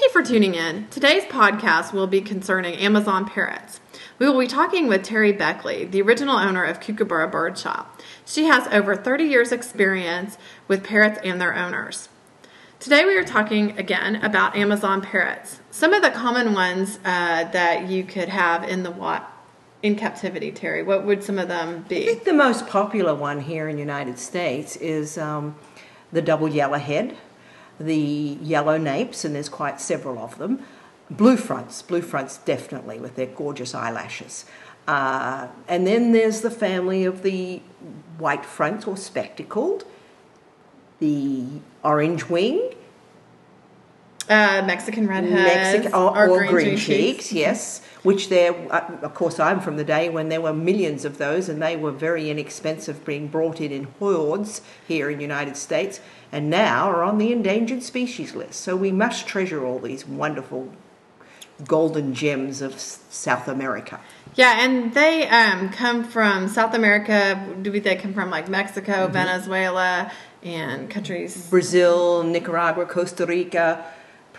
Thank you for tuning in. Today's podcast will be concerning Amazon parrots. We will be talking with Terry Beckley, the original owner of Kookaburra Bird Shop. She has over 30 years' experience with parrots and their owners. Today we are talking again about Amazon parrots. Some of the common ones uh, that you could have in the in captivity, Terry. What would some of them I be? think the most popular one here in the United States is um, the double yellowhead, the yellow napes, and there's quite several of them. Blue fronts, blue fronts definitely with their gorgeous eyelashes. Uh, and then there's the family of the white fronts or spectacled, the orange wing, Uh, Mexican redheads Mexican or, or or green, green cheeks, yes. Which there, uh, of course, I'm from the day when there were millions of those, and they were very inexpensive, being brought in in hordes here in the United States, and now are on the endangered species list. So we must treasure all these wonderful golden gems of South America. Yeah, and they um, come from South America. Do we? They come from like Mexico, Mm-hmm. Venezuela, and countries. Brazil, Nicaragua, Costa Rica,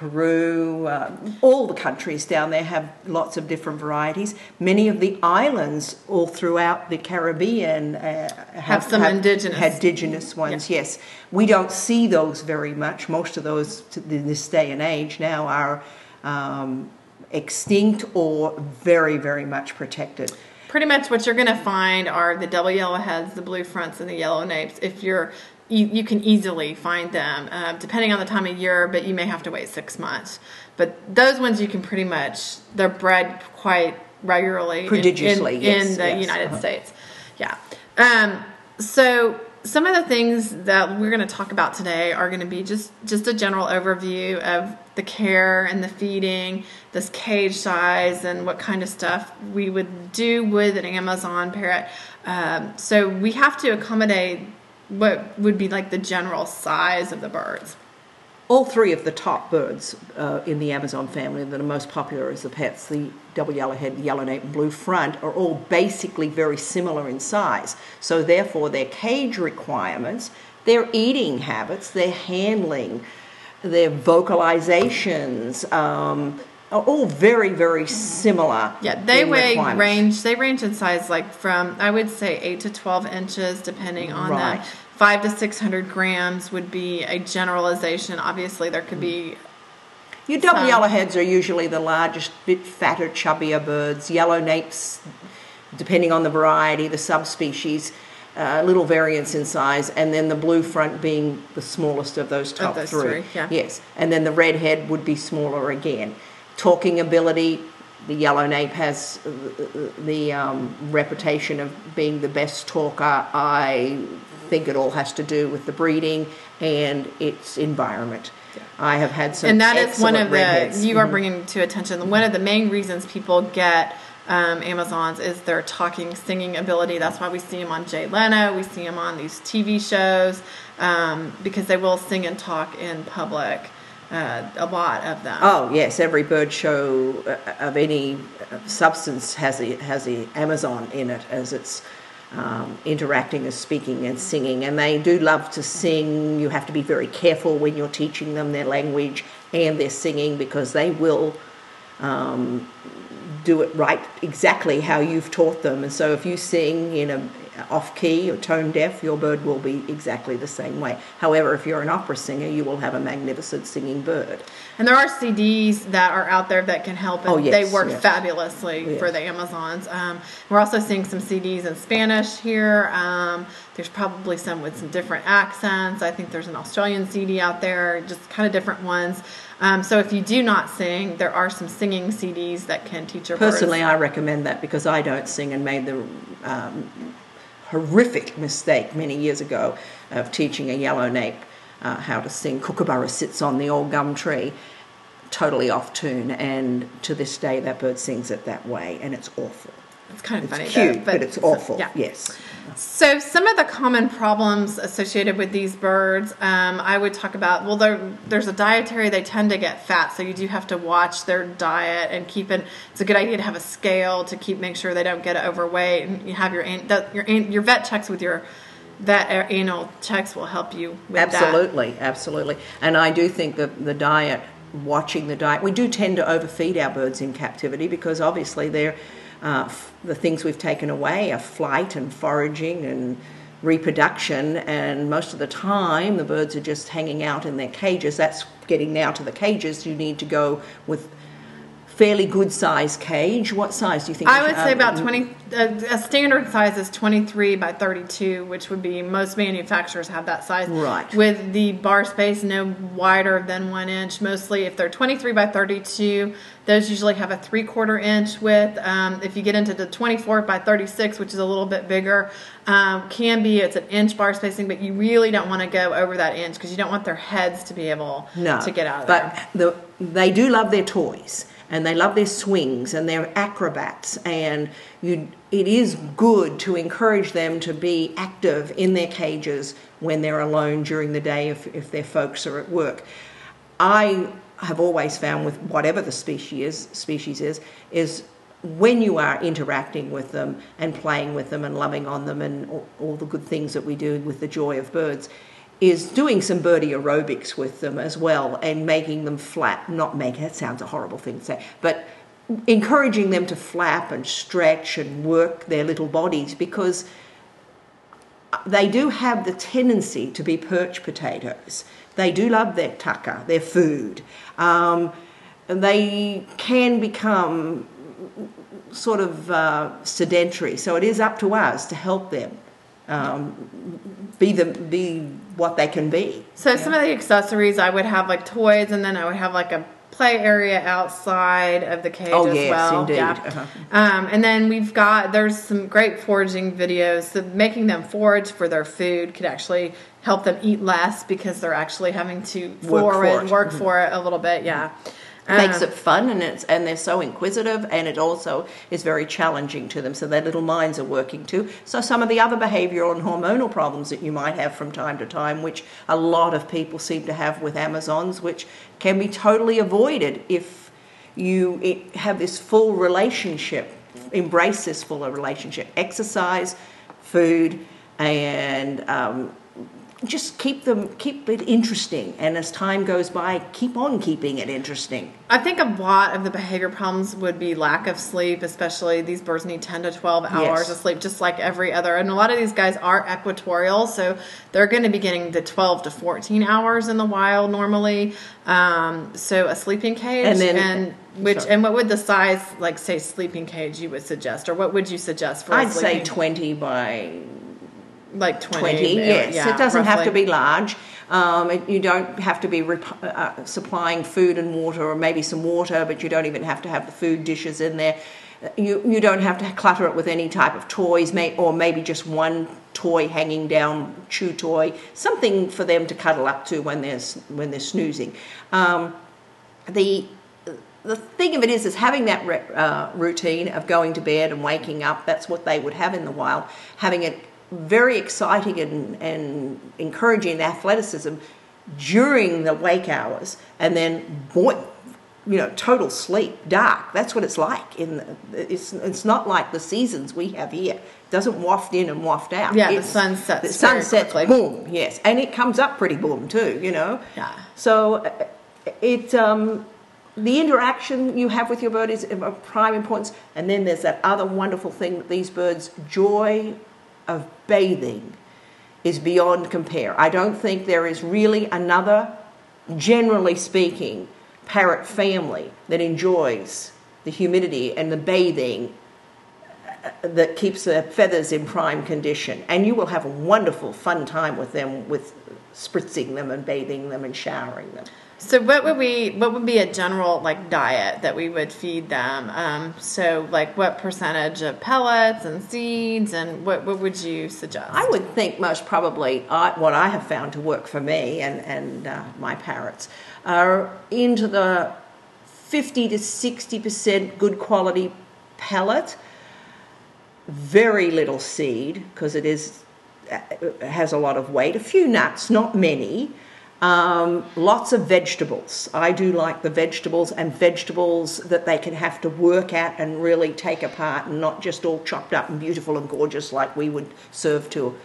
Peru, uh, all the countries down there have lots of different varieties. Many of the islands all throughout the Caribbean uh, have, some indigenous. had indigenous ones. Yes, we don't see those very much. Most of those in this day and age now are um, extinct or very, very much protected. Pretty much what you're going to find are the double yellow heads, the blue fronts, and the yellow napes. If you're you, you can easily find them, uh, depending on the time of year, but you may have to wait six months. But those ones you can pretty much they're bred quite regularly, in- Prodigiously, in, yes, in the yes, United uh-huh. States. Yeah. Um, so some of the things that we're going to talk about today are going to be just just a general overview of the care and the feeding, this cage size, and what kind of stuff we would do with an Amazon parrot. Um, so we have to accommodate what would be like the general size of the birds. All three of the top birds uh, in the Amazon family that are most popular as the pets, the double yellowhead, the yellow nape, and blue front, are all basically very similar in size. So, therefore, their cage requirements, their eating habits, their handling, their vocalizations um, are all very, very similar. Yeah, they weigh range. They range in size like from I would say eight to twelve inches, depending on Right. the five to six hundred grams would be a generalization. Obviously, there could be Your double Some. yellowheads are usually the largest, bit fatter, chubbier birds. Yellow napes, depending on the variety, the subspecies, uh, little variance in size, and then the blue front being the smallest of those top those three. three, yeah. Yes, and then the redhead would be smaller again. Talking ability, the yellow nape has uh, the um, reputation of being the best talker. I think it all has to do with the breeding and its environment. I have had some and that is one of the you are bringing to attention one of the main reasons people get um, amazons is their talking singing ability. That's why we see them on jay leno we see them on these tv shows um, because they will sing and talk in public uh, a lot of them. Oh yes, every bird show uh, of any uh, substance has a has the Amazon in it as it's um, interacting as speaking and singing, and they do love to sing. You have to be very careful when you're teaching them their language and their singing because they will um, do it right exactly how you've taught them. And so if you sing in a off key or tone deaf, your bird will be exactly the same way. However, if you're an opera singer, you will have a magnificent singing bird. And there are CDs that are out there that can help, and Oh, yes, they work yes. fabulously Yes. for the Amazons. Um, we're also seeing some CDs in Spanish here. Um, there's probably some with some different accents. I think there's an Australian CD out there, just kind of different ones. Um, so if you do not sing, there are some singing CDs that can teach your Personally, birds. I recommend that because I don't sing and made the um, horrific mistake many years ago of teaching a yellow nape uh, how to sing. Kookaburra sits on the old gum tree, totally off tune, and to this day that bird sings it that way, and it's awful. It's kind of It's funny, cute, though, but, it's awful. Yeah. Yes. So some of the common problems associated with these birds, um, I would talk about. Well, there's a dietary; they tend to get fat, so you do have to watch their diet and keep it. It's a good idea to have a scale to keep make sure they don't get overweight, and you have your your your vet checks with your vet annual checks will help you with that. Absolutely, absolutely. And I do think that the diet watching the diet. We do tend to overfeed our birds in captivity because obviously they're uh, f- the things we've taken away are flight and foraging and reproduction, and most of the time the birds are just hanging out in their cages. That's getting now to the cages. You need to go with fairly good size cage. What size do you think? I would say about um, 20, a, a standard size is 23 by 32, which would be most manufacturers have that size. Right. With the bar space no wider than one inch. Mostly, if they're 23 by 32, those usually have a three quarter inch width. Um, if you get into the 24 by 36, which is a little bit bigger, um, can be it's an inch bar spacing, but you really don't want to go over that inch because you don't want their heads to be able no, to get out of but there. the, they do love their toys and they love their swings and their acrobats and you it is good to encourage them to be active in their cages when they're alone during the day if, if their folks are at work i have always found with whatever the species species is is when you are interacting with them and playing with them and loving on them and all, all the good things that we do with the joy of birds is doing some birdie aerobics with them as well and making them flap not make that sounds a horrible thing to say but encouraging them to flap and stretch and work their little bodies because they do have the tendency to be perch potatoes. They do love their tucker their food. Um, they can become sort of uh, sedentary so it is up to us to help them um, be the be what they can be. So some of the accessories I would have like toys, and then I would have like a play area outside of the cage Oh, as yes, well. indeed. Yeah. Uh-huh. Um, and then we've got there's some great foraging videos. So making them forage for their food could actually help them eat less because they're actually having to Work for forage, it. Mm-hmm. work for it a little bit. Yeah. Makes Um, it fun and it's and they're so inquisitive and it also is very challenging to them. So their little minds are working too. So some of the other behavioral and hormonal problems that you might have from time to time which a lot of people seem to have with amazons which can be totally avoided if you have this full relationship embrace this full relationship. Exercise food and um, just keep them keep it interesting and as time goes by keep on keeping it interesting I think a lot of the behavior problems would be lack of sleep, especially these birds need 10 to 12 hours Yes. of sleep, just like every other. And a lot of these guys are equatorial, so they're going to be getting the 12 to 14 hours in the wild normally. Um, so a sleeping cage, And then- and which sorry. and what would the size, like say sleeping cage, you would suggest, or what would you suggest for? a i'd say sleeping- 20 by like 20. 20 yes yeah, it doesn't have to be large um, it, you don't have to be rep- uh, supplying food and water or maybe some water but you don't even have to have the food dishes in there you, you don't have to clutter it with any type of toys may, or maybe just one toy hanging down chew toy something for them to cuddle up to when they're, when they're snoozing um, the the thing of it is, is having that re- uh, routine of going to bed and waking up. That's what they would have in the wild. Having it very exciting and, and encouraging athleticism during the wake hours, and then boy, you know, total sleep, dark. That's what it's like. In the, it's it's not like the seasons we have here. It doesn't waft in and waft out. Yeah, the sun sets The sun sets quickly. boom. Yes, and it comes up pretty boom too. You know. Yeah. So it um, the interaction you have with your bird is of prime importance, and then there's that other wonderful thing that these birds' joy of bathing is beyond compare. I don't think there is really another, generally speaking, parrot family that enjoys the humidity and the bathing that keeps their feathers in prime condition. And you will have a wonderful, fun time with them, with spritzing them and bathing them and showering them. So what would we what would be a general like diet that we would feed them? Um, so like what percentage of pellets and seeds and what what would you suggest? I would think most probably I, what I have found to work for me and, and uh, my parrots are into the 50 to 60% good quality pellet, very little seed because it is it has a lot of weight, a few nuts, not many. Um, lots of vegetables. I do like the vegetables and vegetables that they can have to work at and really take apart and not just all chopped up and beautiful and gorgeous like we would serve to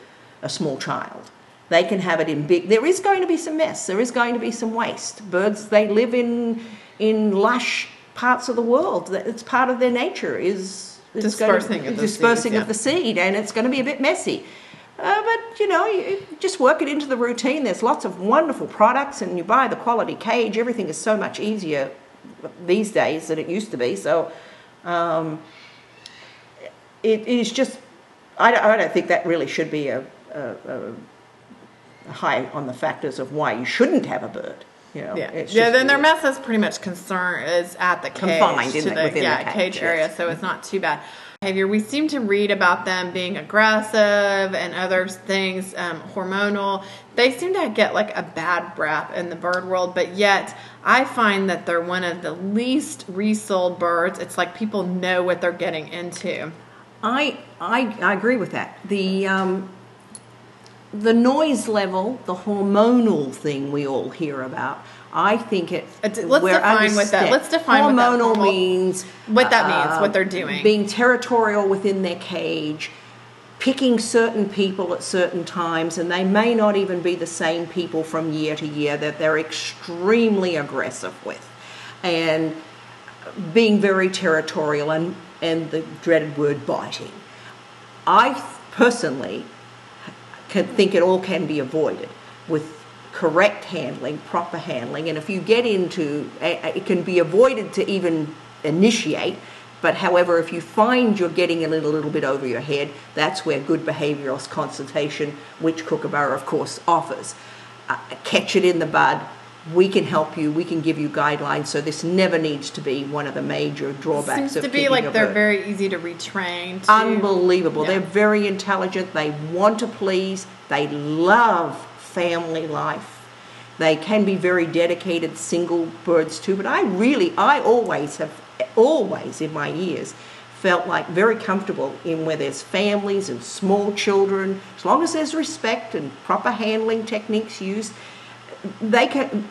a small child. They can have it in big. There is going to be some mess. There is going to be some waste. Birds they live in in lush parts of the world. It's part of their nature. Is Dispersing going of the dispersing seeds, of the seed, and it's going to be a bit messy. Uh, but you know, you just work it into the routine. There's lots of wonderful products, and you buy the quality cage. Everything is so much easier these days than it used to be. So um, it is just. I don't, I don't think that really should be a, a, a high on the factors of why you shouldn't have a bird. You know, Yeah, it's yeah. Then their mess is pretty much concern is at the cage, Confined in to the- the, within the yeah cage, cage yes. area, so it's not too bad. Behavior. We seem to read about them being aggressive and other things, um, hormonal. They seem to get like a bad rap in the bird world, but yet I find that they're one of the least resold birds. It's like people know what they're getting into. I, I, I agree with that. The, um, the noise level, the hormonal thing we all hear about, I think it. It's- let's we're define what that- let's define what that hormonal means. what that means, uh, what they're doing. Being territorial within their cage, picking certain people at certain times, and they may not even be the same people from year to year that they're extremely aggressive with, and being very territorial and and the dreaded word biting. I personally can think it all can be avoided with correct handling, proper handling, and if you get into it can be avoided to even initiate. But however, if you find you're getting a little, little bit over your head, that's where good behavioural consultation, which Kookaburra of course offers, uh, catch it in the bud. We can help you. We can give you guidelines. So this never needs to be one of the major drawbacks Seems of to be like they're very easy to retrain. To, Unbelievable. Yeah. They're very intelligent. They want to please. They love family life. They can be very dedicated single birds too. But I really, I always have, always in my years, felt like very comfortable in where there's families and small children. As long as there's respect and proper handling techniques used, they can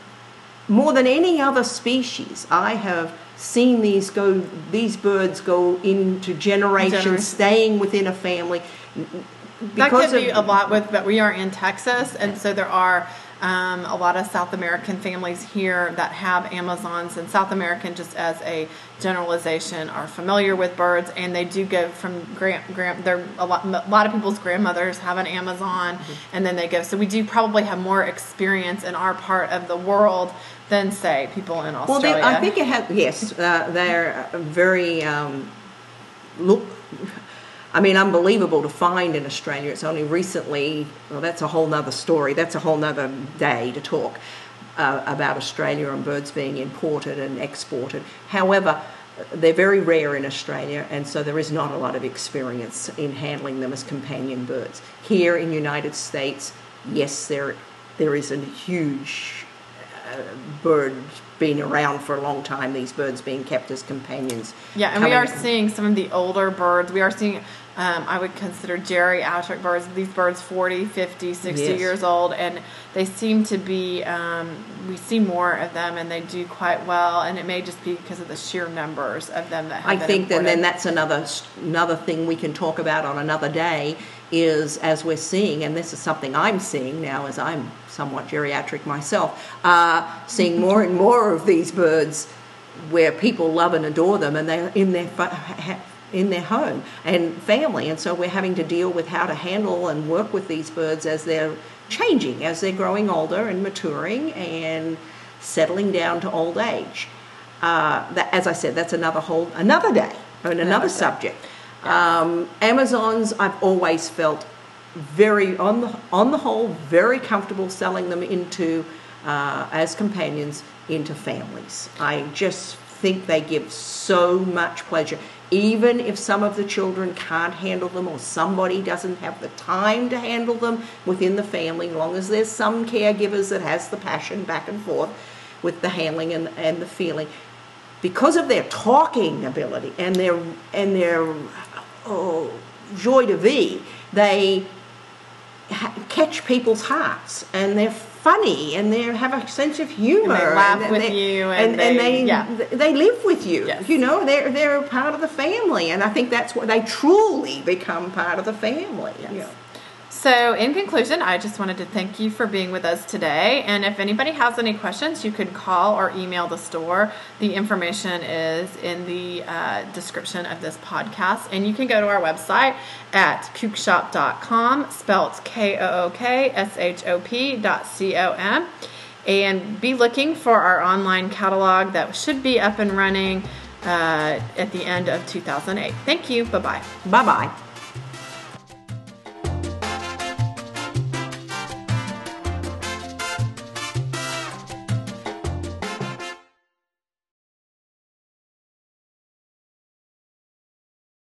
more than any other species, I have seen these go. These birds go into generations, Generation. staying within a family. that because could be a lot with but we are in texas and so there are um, a lot of south american families here that have amazons and south american just as a generalization are familiar with birds and they do go from grand grand there a lot a lot of people's grandmothers have an amazon Mm-hmm. and then they go so we do probably have more experience in our part of the world than say people in Well, australia they, I think it has. Yes, uh, they're very um, look. I mean, unbelievable to find in Australia. It's only recently. Well, that's a whole nother story. That's a whole nother day to talk uh, about Australia and birds being imported and exported. However, they're very rare in Australia, and so there is not a lot of experience in handling them as companion birds. Here in the United States, yes, there there is a huge uh, bird being around for a long time. These birds being kept as companions. Yeah, and we are seeing some of the older birds. We are seeing, um, I would consider geriatric birds. These birds 40, 50, 60 Yes. years old, and they seem to be, um, we see more of them and they do quite well. And it may just be because of the sheer numbers of them that have I think that then that's another another thing we can talk about on another day is as we're seeing, and this is something I'm seeing now as I'm somewhat geriatric myself, uh, seeing more and more of these birds where people love and adore them, and they're in their in their home and family, and so we're having to deal with how to handle and work with these birds as they're changing, as they're growing older and maturing and settling down to old age. Uh, that, as I said, that's another whole another day and another day. subject. Um, Amazons, I've always felt very on the on the whole very comfortable selling them into uh, as companions into families. I just think they give so much pleasure. Even if some of the children can't handle them or somebody doesn't have the time to handle them within the family, long as there's some caregivers that has the passion back and forth with the handling and, and the feeling, because of their talking ability and their and their oh, joie de vie, they catch people's hearts and they're funny and they have a sense of humor And they laugh and with they- you and and, they- they yeah. they live with you Yes. you know they're they're a part of the family and I think that's what they truly become part of the family you know. So, in conclusion, I just wanted to thank you for being with us today. And if anybody has any questions, you can call or email the store. The information is in the uh, description of this podcast. And you can go to our website at kookshop.com, spelt K O O K S H O P dot C O M. And be looking for our online catalog that should be up and running uh, at the end of 2008. Thank you. Bye bye. Bye bye.